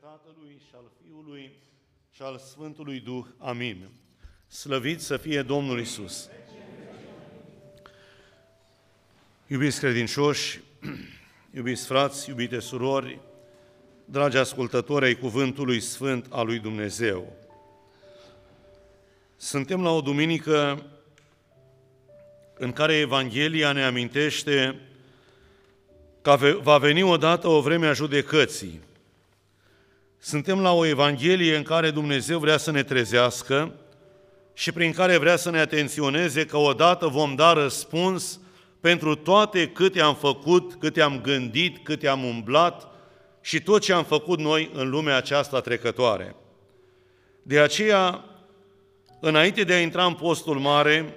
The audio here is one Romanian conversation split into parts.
Tatălui și al Fiului și al Sfântului Duh. Amin. Slăvit să fie Domnul Isus. Iubiți credincioși, iubiți frați, iubite surori, dragi ascultători ai Cuvântului Sfânt al lui Dumnezeu. Suntem la o duminică în care Evanghelia ne amintește că va veni odată o vreme a judecății, suntem la o Evanghelie în care Dumnezeu vrea să ne trezească și prin care vrea să ne atenționeze că odată vom da răspuns pentru toate câte am făcut, câte am gândit, câte am umblat și tot ce am făcut noi în lumea aceasta trecătoare. De aceea, înainte de a intra în postul mare,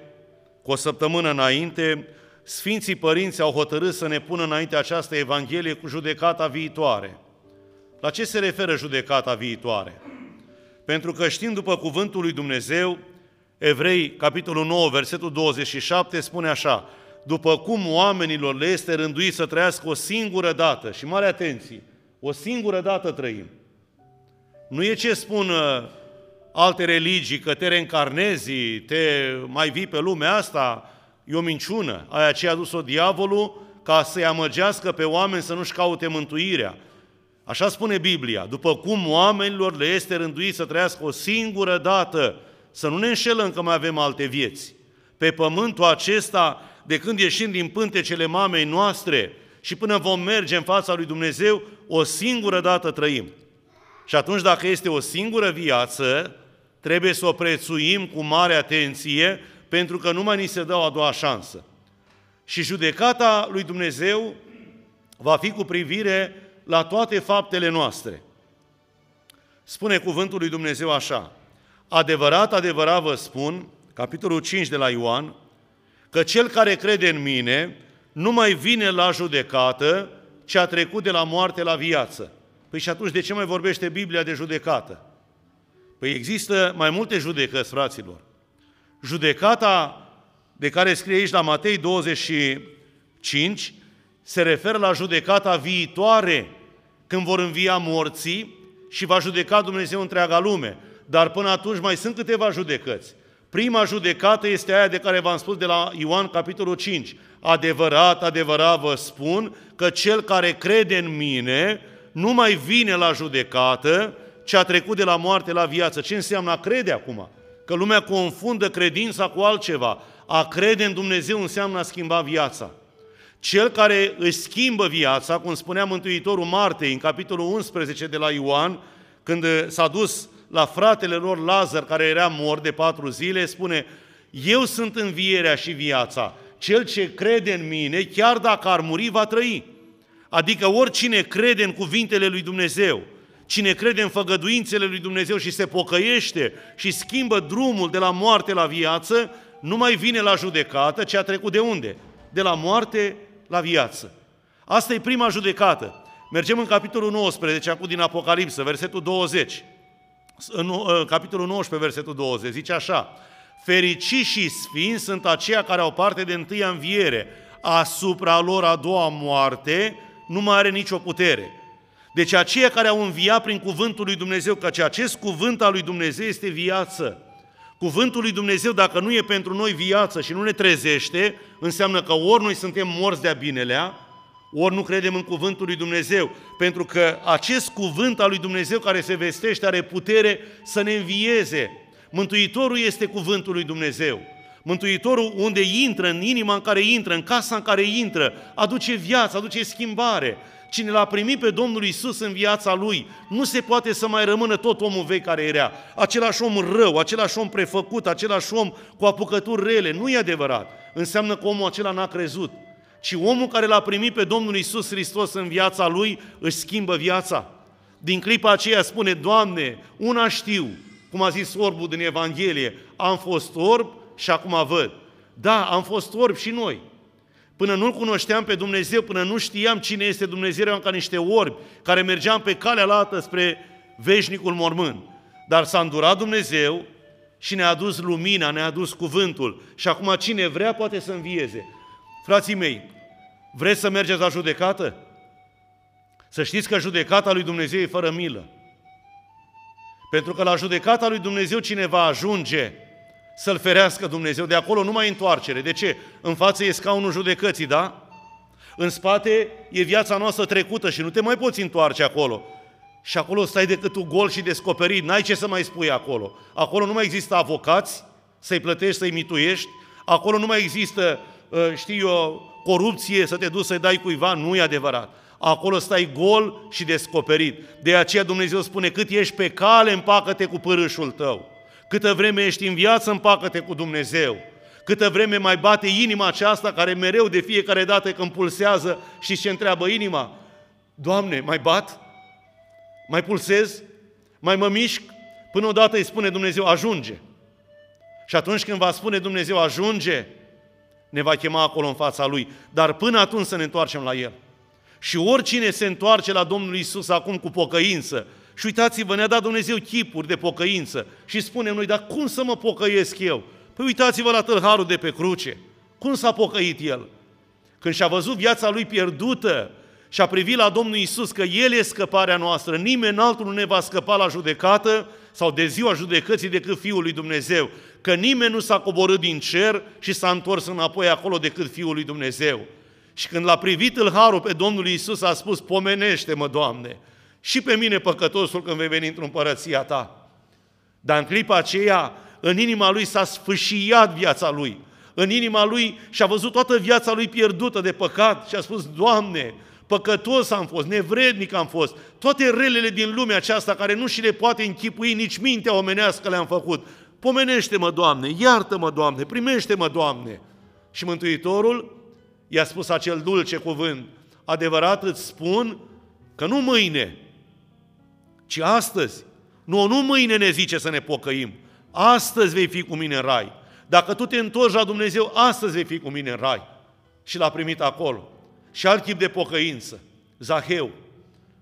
cu o săptămână înainte, Sfinții Părinți au hotărât să ne pună înainte această Evanghelie cu judecata viitoare – la ce se referă judecata viitoare? Pentru că știm după cuvântul lui Dumnezeu, Evrei, capitolul 9, versetul 27, spune așa, după cum oamenilor le este rânduit să trăiască o singură dată, și mare atenție, o singură dată trăim. Nu e ce spun uh, alte religii, că te reîncarnezi, te mai vii pe lumea asta, e o minciună. Aia ce a dus-o diavolul ca să-i amăgească pe oameni să nu-și caute mântuirea. Așa spune Biblia, după cum oamenilor le este rânduit să trăiască o singură dată, să nu ne înșelăm că mai avem alte vieți. Pe pământul acesta, de când ieșim din pântecele mamei noastre și până vom merge în fața lui Dumnezeu, o singură dată trăim. Și atunci, dacă este o singură viață, trebuie să o prețuim cu mare atenție, pentru că nu mai ni se dă o a doua șansă. Și judecata lui Dumnezeu va fi cu privire la toate faptele noastre. Spune cuvântul lui Dumnezeu așa, adevărat, adevărat vă spun, capitolul 5 de la Ioan, că cel care crede în mine nu mai vine la judecată, ci a trecut de la moarte la viață. Păi și atunci de ce mai vorbește Biblia de judecată? Păi există mai multe judecăți, fraților. Judecata de care scrie aici la Matei 25 se referă la judecata viitoare, când vor învia morții și va judeca Dumnezeu întreaga lume. Dar până atunci mai sunt câteva judecăți. Prima judecată este aia de care v-am spus de la Ioan, capitolul 5. Adevărat, adevărat vă spun că cel care crede în mine nu mai vine la judecată, ci a trecut de la moarte la viață. Ce înseamnă a crede acum? Că lumea confundă credința cu altceva. A crede în Dumnezeu înseamnă a schimba viața. Cel care își schimbă viața, cum spunea Mântuitorul Martei în capitolul 11 de la Ioan, când s-a dus la fratele lor Lazar, care era mort de patru zile, spune, eu sunt învierea și viața. Cel ce crede în mine, chiar dacă ar muri, va trăi. Adică oricine crede în cuvintele lui Dumnezeu, cine crede în făgăduințele lui Dumnezeu și se pocăiește și schimbă drumul de la moarte la viață, nu mai vine la judecată, ci a trecut de unde? De la moarte la viață. Asta e prima judecată. Mergem în capitolul 19, acum din Apocalipsă, versetul 20. În, în capitolul 19, versetul 20, zice așa, Fericiți și sfinți sunt aceia care au parte de întâia înviere, asupra lor a doua moarte nu mai are nicio putere. Deci aceia care au înviat prin cuvântul lui Dumnezeu, căci acest cuvânt al lui Dumnezeu este viață. Cuvântul lui Dumnezeu, dacă nu e pentru noi viață și nu ne trezește, înseamnă că ori noi suntem morți de-a binelea, ori nu credem în cuvântul lui Dumnezeu, pentru că acest cuvânt al lui Dumnezeu care se vestește are putere să ne învieze. Mântuitorul este cuvântul lui Dumnezeu. Mântuitorul unde intră, în inima în care intră, în casa în care intră, aduce viață, aduce schimbare. Cine l-a primit pe Domnul Isus în viața lui, nu se poate să mai rămână tot omul vechi care era. Același om rău, același om prefăcut, același om cu apucături rele. Nu e adevărat. Înseamnă că omul acela n-a crezut. Ci omul care l-a primit pe Domnul Isus Hristos în viața lui își schimbă viața. Din clipa aceea spune, Doamne, una știu, cum a zis orbul din Evanghelie, am fost orb și acum văd. Da, am fost orb și noi. Până nu-L cunoșteam pe Dumnezeu, până nu știam cine este Dumnezeu, eram ca niște orbi care mergeam pe calea lată spre veșnicul mormânt. Dar s-a îndurat Dumnezeu și ne-a adus lumina, ne-a adus cuvântul. Și acum cine vrea poate să învieze. Frații mei, vreți să mergeți la judecată? Să știți că judecata lui Dumnezeu e fără milă. Pentru că la judecata lui Dumnezeu cineva ajunge să-l ferească Dumnezeu, de acolo nu mai întoarcere. De ce? În față e scaunul judecății, da? În spate e viața noastră trecută și nu te mai poți întoarce acolo. Și acolo stai decât tu gol și descoperit, n-ai ce să mai spui acolo. Acolo nu mai există avocați să-i plătești, să-i mituiești, acolo nu mai există, ă, știu eu, corupție, să te duci să-i dai cuiva, nu e adevărat. Acolo stai gol și descoperit. De aceea Dumnezeu spune, cât ești pe cale, împacă-te cu părâșul tău. Câtă vreme ești în viață, împacă-te cu Dumnezeu. Câtă vreme mai bate inima aceasta care mereu de fiecare dată când pulsează și ce întreabă inima? Doamne, mai bat? Mai pulsez? Mai mă mișc? Până odată îi spune Dumnezeu, ajunge. Și atunci când va spune Dumnezeu, ajunge, ne va chema acolo în fața Lui. Dar până atunci să ne întoarcem la El. Și oricine se întoarce la Domnul Isus acum cu pocăință, și uitați-vă, ne-a dat Dumnezeu chipuri de pocăință și spunem noi, dar cum să mă pocăiesc eu? Păi uitați-vă la tâlharul de pe cruce. Cum s-a pocăit el? Când și-a văzut viața lui pierdută și a privit la Domnul Isus că El e scăparea noastră, nimeni altul nu ne va scăpa la judecată sau de ziua judecății decât Fiul lui Dumnezeu, că nimeni nu s-a coborât din cer și s-a întors înapoi acolo decât Fiul lui Dumnezeu. Și când l-a privit harul pe Domnul Isus, a spus, pomenește-mă, Doamne, și pe mine păcătosul când vei veni într-o împărăția ta. Dar în clipa aceea, în inima lui s-a sfâșiat viața lui. În inima lui și-a văzut toată viața lui pierdută de păcat și a spus, Doamne, păcătos am fost, nevrednic am fost, toate relele din lumea aceasta care nu și le poate închipui nici mintea omenească le-am făcut. Pomenește-mă, Doamne, iartă-mă, Doamne, primește-mă, Doamne. Și Mântuitorul i-a spus acel dulce cuvânt, adevărat îți spun că nu mâine, ci astăzi. Nu, nu mâine ne zice să ne pocăim. Astăzi vei fi cu mine în rai. Dacă tu te întorci la Dumnezeu, astăzi vei fi cu mine în rai. Și l-a primit acolo. Și alt tip de pocăință. Zaheu.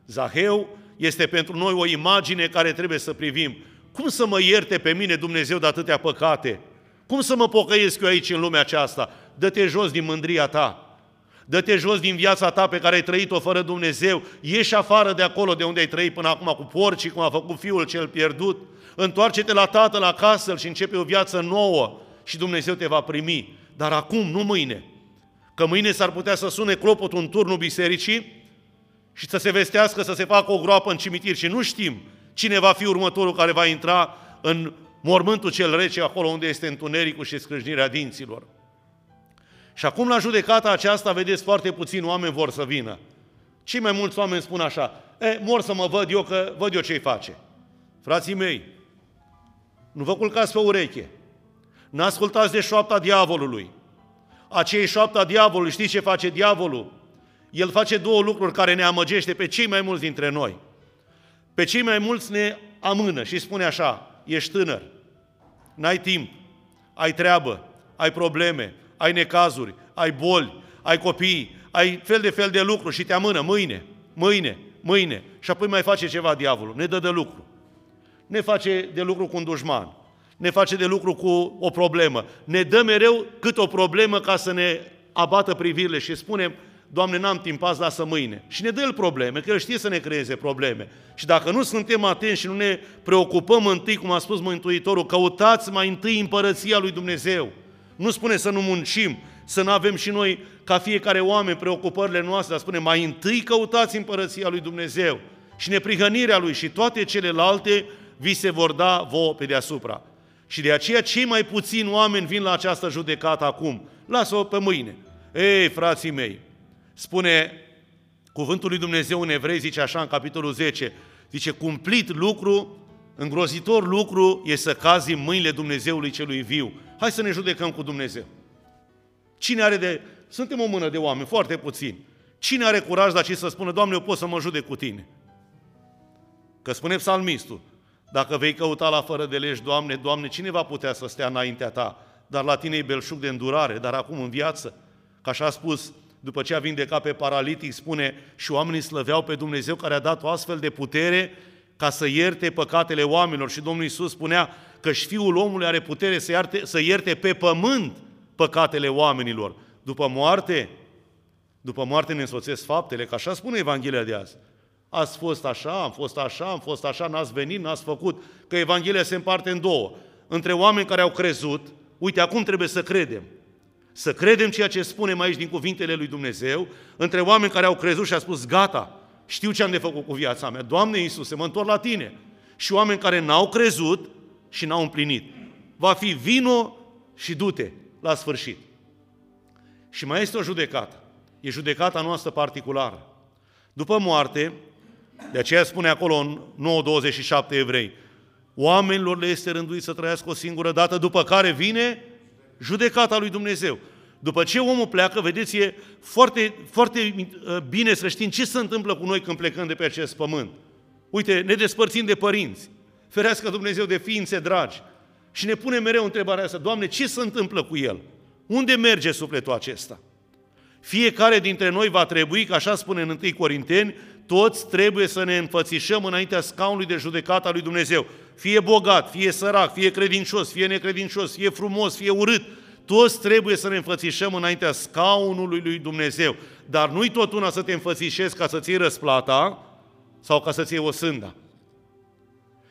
Zaheu este pentru noi o imagine care trebuie să privim. Cum să mă ierte pe mine Dumnezeu de atâtea păcate? Cum să mă pocăiesc eu aici în lumea aceasta? Dă-te jos din mândria ta. Dă-te jos din viața ta pe care ai trăit-o fără Dumnezeu. Ieși afară de acolo de unde ai trăit până acum cu porcii, cum a făcut fiul cel pierdut. Întoarce-te la tatăl acasă și începe o viață nouă și Dumnezeu te va primi. Dar acum, nu mâine. Că mâine s-ar putea să sune clopotul în turnul bisericii și să se vestească, să se facă o groapă în cimitir și nu știm cine va fi următorul care va intra în mormântul cel rece, acolo unde este întunericul și scrâșnirea dinților. Și acum la judecata aceasta, vedeți, foarte puțini oameni vor să vină. Cei mai mulți oameni spun așa, e, mor să mă văd eu, că văd eu ce-i face. Frații mei, nu vă culcați pe ureche. N-ascultați de șoapta diavolului. Acei șoapta diavolului, știți ce face diavolul? El face două lucruri care ne amăgește pe cei mai mulți dintre noi. Pe cei mai mulți ne amână și spune așa, ești tânăr, n-ai timp, ai treabă, ai probleme, ai necazuri, ai boli, ai copii, ai fel de fel de lucruri și te amână mâine, mâine, mâine. Și apoi mai face ceva diavolul, ne dă de lucru. Ne face de lucru cu un dușman, ne face de lucru cu o problemă, ne dă mereu cât o problemă ca să ne abată privirile și spunem, Doamne, n-am timp azi, lasă mâine. Și ne dă El probleme, că El știe să ne creeze probleme. Și dacă nu suntem atenți și nu ne preocupăm întâi, cum a spus Mântuitorul, căutați mai întâi împărăția lui Dumnezeu. Nu spune să nu muncim, să nu avem și noi, ca fiecare oameni, preocupările noastre, dar spune mai întâi căutați împărăția lui Dumnezeu și neprihănirea lui și toate celelalte vi se vor da vouă pe deasupra. Și de aceea cei mai puțini oameni vin la această judecată acum. Lasă-o pe mâine. Ei, frații mei, spune cuvântul lui Dumnezeu în Evrei, zice așa în capitolul 10, zice, cumplit lucru, îngrozitor lucru e să cazi în mâinile Dumnezeului celui viu. Hai să ne judecăm cu Dumnezeu. Cine are de... Suntem o mână de oameni, foarte puțini. Cine are curaj de să spună, Doamne, eu pot să mă judec cu Tine? Că spune psalmistul, dacă vei căuta la fără de legi, Doamne, Doamne, cine va putea să stea înaintea Ta? Dar la Tine e belșug de îndurare, dar acum în viață. Ca așa a spus, după ce a vindecat pe paralitic, spune, și oamenii slăveau pe Dumnezeu care a dat o astfel de putere ca să ierte păcatele oamenilor. Și Domnul Iisus spunea că și Fiul omului are putere să ierte, să ierte pe pământ păcatele oamenilor. După moarte, după moarte ne însoțesc faptele, că așa spune Evanghelia de azi. Ați fost așa, am fost așa, am fost așa, n-ați venit, n-ați făcut, că Evanghelia se împarte în două. Între oameni care au crezut, uite, acum trebuie să credem. Să credem ceea ce spunem aici din cuvintele lui Dumnezeu, între oameni care au crezut și au spus, gata, știu ce am de făcut cu viața mea. Doamne Iisuse, mă întorc la Tine. Și oameni care n-au crezut și n-au împlinit. Va fi vino și du-te la sfârșit. Și mai este o judecată. E judecata noastră particulară. După moarte, de aceea spune acolo în 9.27 evrei, oamenilor le este rânduit să trăiască o singură dată, după care vine judecata lui Dumnezeu. După ce omul pleacă, vedeți, e foarte, foarte uh, bine să știm ce se întâmplă cu noi când plecăm de pe acest pământ. Uite, ne despărțim de părinți, ferească Dumnezeu de ființe dragi. Și ne pune mereu întrebarea asta, Doamne, ce se întâmplă cu el? Unde merge sufletul acesta? Fiecare dintre noi va trebui, ca așa spune în 1 Corinteni, toți trebuie să ne înfățișăm înaintea scaunului de judecată a lui Dumnezeu. Fie bogat, fie sărac, fie credincios, fie necredincios, fie frumos, fie urât, toți trebuie să ne înfățișăm înaintea scaunului lui Dumnezeu. Dar nu-i tot una să te înfățișezi ca să-ți iei răsplata sau ca să-ți iei o sânda.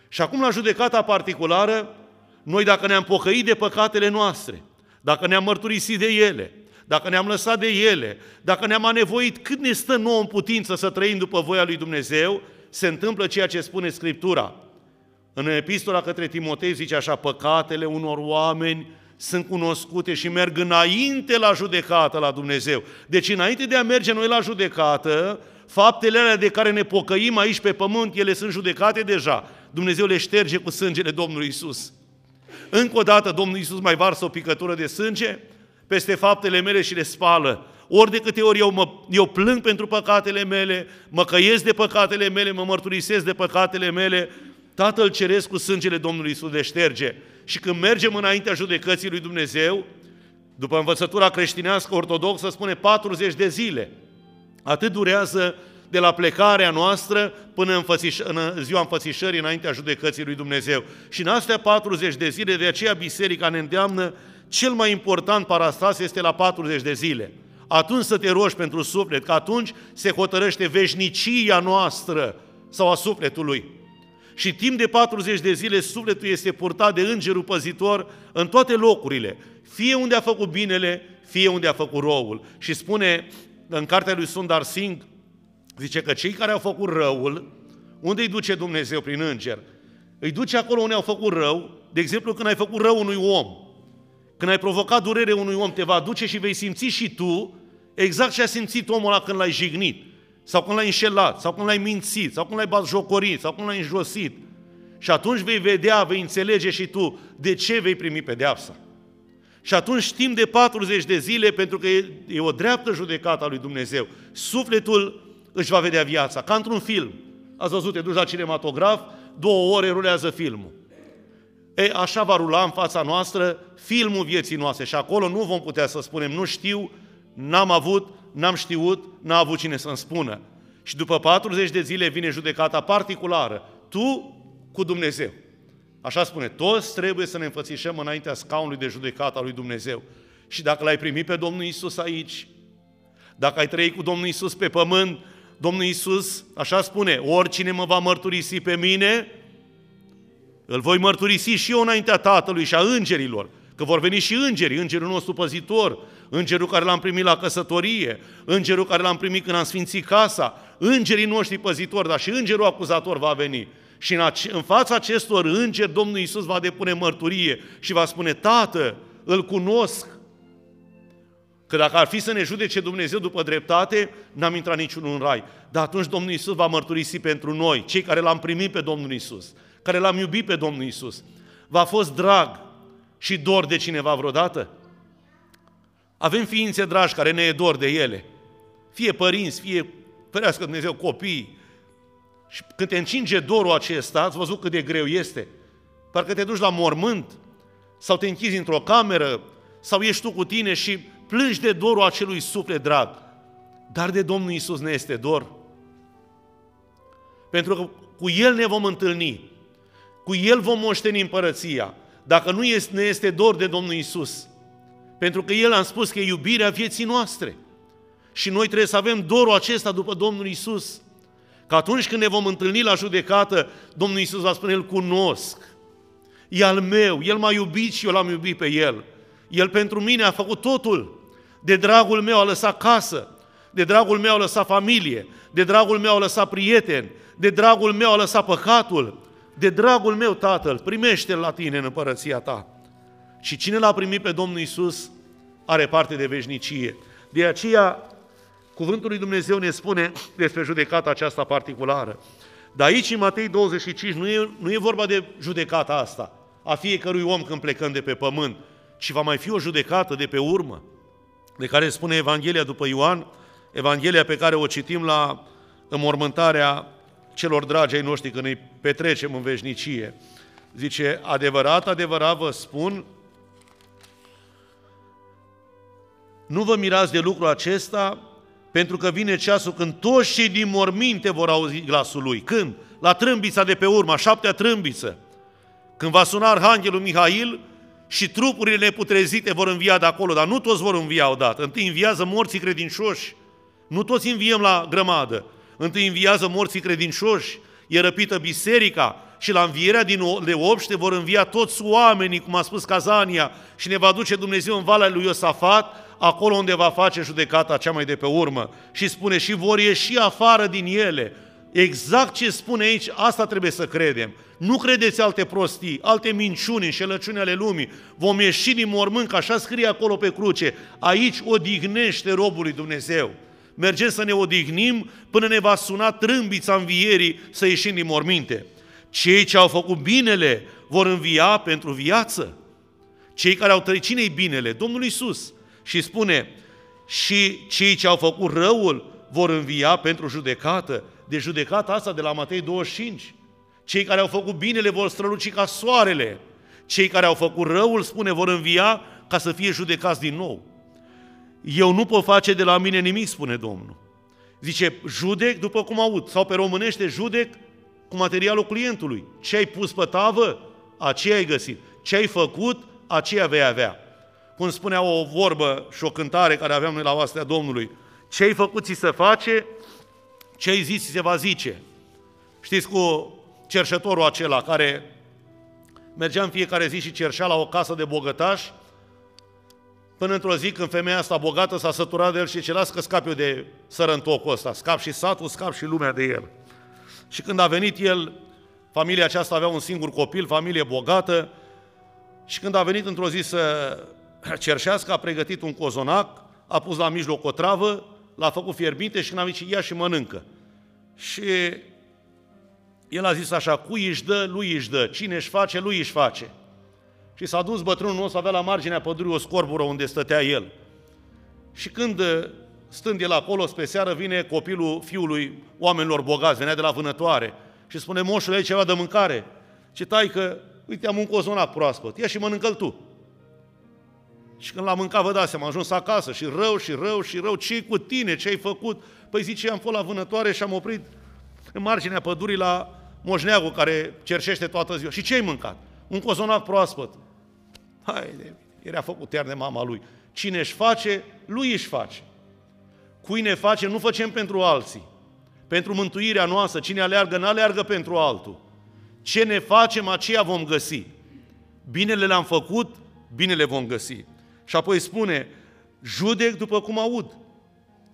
Și acum la judecata particulară, noi dacă ne-am pocăit de păcatele noastre, dacă ne-am mărturisit de ele, dacă ne-am lăsat de ele, dacă ne-am anevoit cât ne stă nouă în putință să trăim după voia lui Dumnezeu, se întâmplă ceea ce spune Scriptura. În epistola către Timotei zice așa, păcatele unor oameni sunt cunoscute și merg înainte la judecată la Dumnezeu. Deci înainte de a merge noi la judecată, faptele alea de care ne pocăim aici pe pământ, ele sunt judecate deja. Dumnezeu le șterge cu sângele Domnului Isus. Încă o dată Domnul Isus mai varsă o picătură de sânge peste faptele mele și le spală. Ori de câte ori eu, mă, eu plâng pentru păcatele mele, mă căiesc de păcatele mele, mă mărturisesc de păcatele mele, Tatăl Ceresc cu sângele Domnului Isus le șterge. Și când mergem înaintea judecății lui Dumnezeu, după învățătura creștinească ortodoxă, spune 40 de zile. Atât durează de la plecarea noastră până în, fățiș- în ziua înfățișării înaintea judecății lui Dumnezeu. Și în astea 40 de zile, de aceea biserica ne îndeamnă, cel mai important parastas este la 40 de zile. Atunci să te rogi pentru suflet, că atunci se hotărăște veșnicia noastră sau a sufletului. Și timp de 40 de zile sufletul este purtat de îngerul păzitor în toate locurile, fie unde a făcut binele, fie unde a făcut răul. Și spune în cartea lui Sundar Singh, zice că cei care au făcut răul, unde îi duce Dumnezeu prin înger? Îi duce acolo unde au făcut rău, de exemplu când ai făcut rău unui om, când ai provocat durere unui om, te va duce și vei simți și tu exact ce a simțit omul ăla când l-ai jignit, sau când l-ai înșelat, sau când l-ai mințit, sau când l-ai batjocorit, sau când l-ai înjosit. Și atunci vei vedea, vei înțelege și tu de ce vei primi pedeapsa. Și atunci timp de 40 de zile, pentru că e o dreaptă judecată a lui Dumnezeu, sufletul își va vedea viața, ca într-un film. Ați văzut, te duci la cinematograf, două ore rulează filmul. E, așa va rula în fața noastră filmul vieții noastre și acolo nu vom putea să spunem, nu știu, n-am avut, n-am știut, n-a avut cine să-mi spună. Și după 40 de zile vine judecata particulară, tu cu Dumnezeu. Așa spune, toți trebuie să ne înfățișăm înaintea scaunului de judecată a lui Dumnezeu. Și dacă l-ai primit pe Domnul Isus aici, dacă ai trăit cu Domnul Isus pe pământ, Domnul Isus, așa spune, oricine mă va mărturisi pe mine, îl voi mărturisi și eu înaintea Tatălui și a îngerilor, că vor veni și îngerii, îngerul nostru păzitor, îngerul care l-am primit la căsătorie, îngerul care l-am primit când am sfințit casa, îngerii noștri păzitori, dar și îngerul acuzator va veni. Și în, ace- în fața acestor îngeri, Domnul Isus va depune mărturie și va spune, Tată, îl cunosc. Că dacă ar fi să ne judece Dumnezeu după dreptate, n-am intrat niciunul în rai. Dar atunci Domnul Isus va mărturisi pentru noi, cei care l-am primit pe Domnul Isus, care l-am iubit pe Domnul Isus. V-a fost drag și dor de cineva vreodată? Avem ființe dragi care ne e dor de ele. Fie părinți, fie, ferească Dumnezeu, copii, și când te încinge dorul acesta, ați văzut cât de greu este. Parcă te duci la mormânt sau te închizi într-o cameră sau ești tu cu tine și plângi de dorul acelui suflet drag. Dar de Domnul Isus ne este dor. Pentru că cu El ne vom întâlni. Cu El vom moșteni împărăția. Dacă nu este, ne este dor de Domnul Isus. Pentru că El a spus că e iubirea vieții noastre. Și noi trebuie să avem dorul acesta după Domnul Isus Că atunci când ne vom întâlni la judecată, Domnul Iisus va spune, îl cunosc. E al meu, El m-a iubit și eu l-am iubit pe El. El pentru mine a făcut totul. De dragul meu a lăsat casă, de dragul meu a lăsat familie, de dragul meu a lăsat prieteni, de dragul meu a lăsat păcatul, de dragul meu, Tatăl, primește-L la tine în împărăția ta. Și cine l-a primit pe Domnul Isus are parte de veșnicie. De aceea, cuvântul lui Dumnezeu ne spune despre judecata aceasta particulară. Dar aici, în Matei 25, nu e, nu e vorba de judecata asta, a fiecărui om când plecăm de pe pământ, ci va mai fi o judecată de pe urmă, de care spune Evanghelia după Ioan, Evanghelia pe care o citim la înmormântarea celor dragi ai noștri când îi petrecem în veșnicie. Zice, adevărat, adevărat vă spun, nu vă mirați de lucrul acesta, pentru că vine ceasul când toți cei din morminte vor auzi glasul lui. Când? La trâmbița de pe urmă, a șaptea trâmbiță. Când va suna Arhanghelul Mihail și trupurile neputrezite vor învia de acolo, dar nu toți vor învia odată. Întâi înviază morții credincioși. Nu toți înviem la grămadă. Întâi înviază morții credincioși, e răpită biserica și la învierea din de obște vor învia toți oamenii, cum a spus Cazania, și ne va duce Dumnezeu în Valea lui Iosafat, acolo unde va face judecata cea mai de pe urmă. Și spune, și vor ieși afară din ele. Exact ce spune aici, asta trebuie să credem. Nu credeți alte prostii, alte minciuni, înșelăciuni ale lumii. Vom ieși din mormânt, că așa scrie acolo pe cruce. Aici odihnește robul lui Dumnezeu mergem să ne odihnim până ne va suna trâmbița învierii să ieșim din morminte. Cei ce au făcut binele vor învia pentru viață. Cei care au trăit, cine binele? Domnul Isus. Și spune, și cei ce au făcut răul vor învia pentru judecată. De judecata asta de la Matei 25. Cei care au făcut binele vor străluci ca soarele. Cei care au făcut răul, spune, vor învia ca să fie judecați din nou. Eu nu pot face de la mine nimic, spune Domnul. Zice, judec după cum aud, sau pe românește, judec cu materialul clientului. Ce ai pus pe tavă, aceea ai găsit. Ce ai făcut, aceea vei avea. Cum spunea o vorbă și o cântare care aveam noi la oastea Domnului, ce ai făcut ți se face, ce ai zis ți se va zice. Știți cu cerșătorul acela care mergea în fiecare zi și cerșea la o casă de bogătași Până într-o zi când femeia asta bogată s-a săturat de el și ce las că scap eu de sărăntocul ăsta, scap și satul, scap și lumea de el. Și când a venit el, familia aceasta avea un singur copil, familie bogată, și când a venit într-o zi să cerșească, a pregătit un cozonac, a pus la mijloc o travă, l-a făcut fierbinte și când a venit ia și mănâncă. Și el a zis așa, cui își dă, lui își dă, cine își face, lui își face. Și s-a dus bătrânul nostru, avea la marginea pădurii o scorbură unde stătea el. Și când, stând el acolo, spre seară, vine copilul fiului oamenilor bogați, venea de la vânătoare și spune, moșule, ai ceva de mâncare? Ce tai că, uite, am un cozonac proaspăt, ia și mănâncă tu. Și când l-a mâncat, vă dați seama, am ajuns acasă și rău și rău și rău, ce cu tine, ce ai făcut? Păi zice, am fost la vânătoare și am oprit în marginea pădurii la moșneagul care cerșește toată ziua. Și ce ai mâncat? Un cozonac proaspăt. Haide, era făcut iar de mama lui. Cine își face, lui își face. Cui ne face, nu facem pentru alții. Pentru mântuirea noastră, cine aleargă, nu aleargă pentru altul. Ce ne facem, aceea vom găsi. Binele le-am făcut, binele vom găsi. Și apoi spune, judec după cum aud.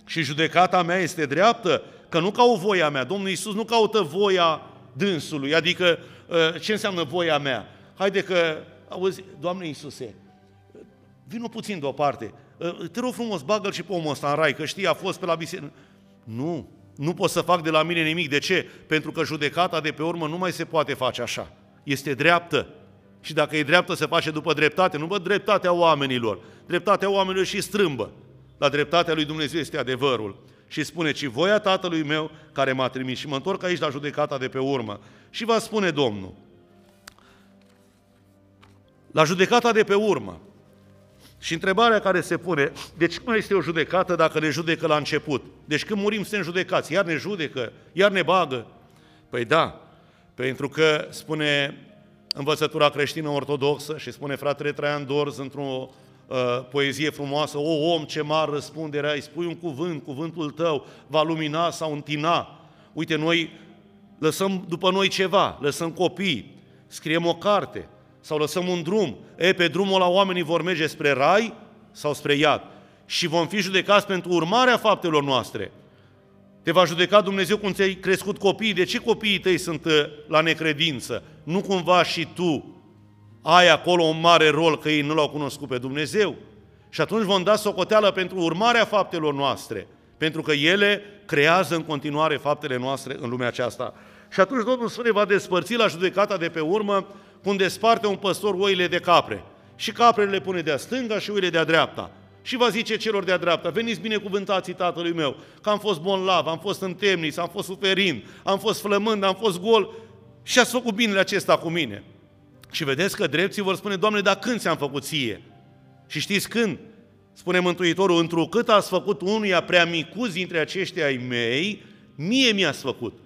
Și judecata mea este dreaptă, că nu ca o voia mea. Domnul Iisus nu caută voia dânsului, adică ă, ce înseamnă voia mea? Haide că auzi, Doamne Iisuse, vină puțin deoparte, te rog frumos, bagă-l și pe omul ăsta în rai, că știi, a fost pe la biserică. Nu, nu pot să fac de la mine nimic. De ce? Pentru că judecata de pe urmă nu mai se poate face așa. Este dreaptă. Și dacă e dreaptă, se face după dreptate, nu după dreptatea oamenilor. Dreptatea oamenilor și strâmbă. La dreptatea lui Dumnezeu este adevărul. Și spune, ci voia Tatălui meu care m-a trimis. Și mă întorc aici la judecata de pe urmă. Și va spune Domnul, la judecata de pe urmă. Și întrebarea care se pune, deci cum este o judecată dacă ne judecă la început? Deci când murim suntem judecați, iar ne judecă, iar ne bagă. Păi da, pentru că spune învățătura creștină ortodoxă și spune fratele Traian Dorz într-o uh, poezie frumoasă, o om ce mare răspundere ai, spui un cuvânt, cuvântul tău va lumina sau întina, Uite, noi lăsăm după noi ceva, lăsăm copii, scriem o carte sau lăsăm un drum. E, pe drumul la oamenii vor merge spre rai sau spre iad. Și vom fi judecați pentru urmarea faptelor noastre. Te va judeca Dumnezeu cum ți-ai crescut copiii. De ce copiii tăi sunt uh, la necredință? Nu cumva și tu ai acolo un mare rol că ei nu l-au cunoscut pe Dumnezeu? Și atunci vom da socoteală pentru urmarea faptelor noastre, pentru că ele creează în continuare faptele noastre în lumea aceasta. Și atunci Domnul Sfânt va despărți la judecata de pe urmă cum desparte un păstor oile de capre. Și caprele le pune de-a stânga și oile de-a dreapta. Și va zice celor de-a dreapta, veniți binecuvântații tatălui meu, că am fost bonlav, am fost în temniță, am fost suferind, am fost flămând, am fost gol și ați făcut binele acesta cu mine. Și vedeți că drepții vor spune, Doamne, dar când ți-am făcut ție? Și știți când? Spune Mântuitorul, întrucât ați făcut unuia prea micuți dintre aceștia ai mei, mie mi-ați făcut.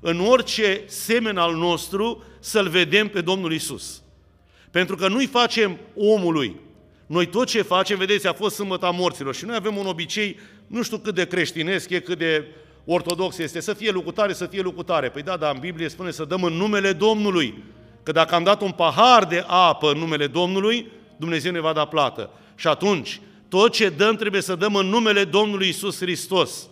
În orice semen al nostru să-L vedem pe Domnul Isus. Pentru că nu-i facem omului. Noi tot ce facem, vedeți, a fost sâmbăta morților și noi avem un obicei, nu știu cât de creștinesc e, cât de ortodox este, să fie lucutare, să fie lucutare. Păi da, dar în Biblie spune să dăm în numele Domnului. Că dacă am dat un pahar de apă în numele Domnului, Dumnezeu ne va da plată. Și atunci, tot ce dăm trebuie să dăm în numele Domnului Isus Hristos.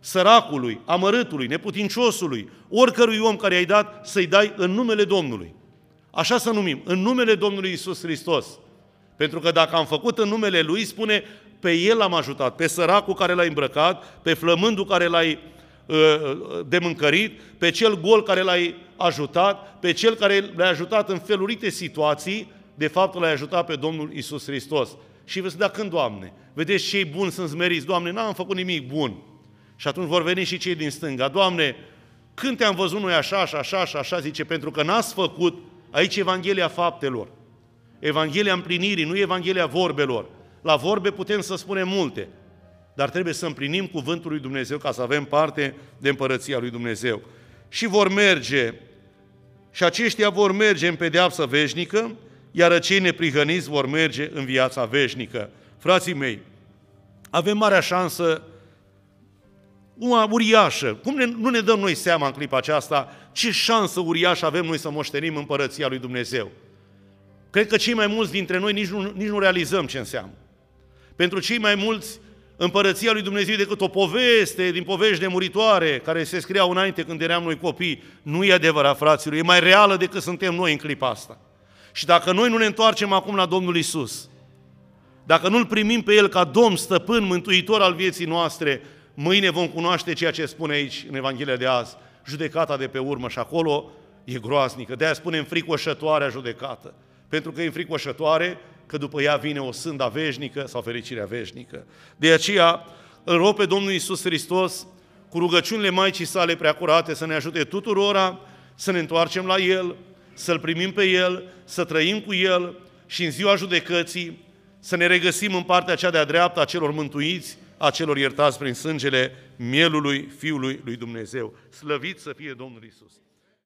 Săracului, amărâtului, neputinciosului, oricărui om care i-ai dat, să-i dai în numele Domnului. Așa să numim, în numele Domnului Isus Hristos. Pentru că dacă am făcut în numele Lui, spune, pe El am ajutat, pe săracul care l-ai îmbrăcat, pe flămândul care l-ai uh, uh demâncărit, pe cel gol care l-ai ajutat, pe cel care l-ai ajutat în felurite situații, de fapt l-ai ajutat pe Domnul Isus Hristos. Și veți da când, Doamne? Vedeți cei buni sunt smeriți. Doamne, n-am făcut nimic bun. Și atunci vor veni și cei din stânga. Doamne, când te-am văzut noi așa și așa și așa, zice, pentru că n-ați făcut aici Evanghelia faptelor. Evanghelia împlinirii, nu Evanghelia vorbelor. La vorbe putem să spunem multe, dar trebuie să împlinim cuvântul lui Dumnezeu ca să avem parte de împărăția lui Dumnezeu. Și vor merge, și aceștia vor merge în pedeapsă veșnică, iar cei neprihăniți vor merge în viața veșnică. Frații mei, avem marea șansă, una uriașă. Cum ne, nu ne dăm noi seama în clipa aceasta ce șansă uriașă avem noi să moștenim împărăția lui Dumnezeu? Cred că cei mai mulți dintre noi nici nu, nici nu realizăm ce înseamnă. Pentru cei mai mulți, împărăția lui Dumnezeu e decât o poveste din povești de muritoare care se scriau înainte când eram noi copii. Nu e adevărat, fraților, e mai reală decât suntem noi în clipa asta. Și dacă noi nu ne întoarcem acum la Domnul Isus, dacă nu-L primim pe El ca Domn, Stăpân, Mântuitor al vieții noastre, mâine vom cunoaște ceea ce spune aici în Evanghelia de azi, judecata de pe urmă și acolo e groaznică. De-aia spunem fricoșătoarea judecată. Pentru că e înfricoșătoare că după ea vine o sânda veșnică sau fericirea veșnică. De aceea îl rog pe Domnul Isus Hristos cu rugăciunile Maicii sale preacurate să ne ajute tuturora să ne întoarcem la El, să-L primim pe El, să trăim cu El și în ziua judecății să ne regăsim în partea cea de-a dreapta a celor mântuiți, a celor iertați prin sângele mielului Fiului lui Dumnezeu. Slăvit să fie Domnul Isus!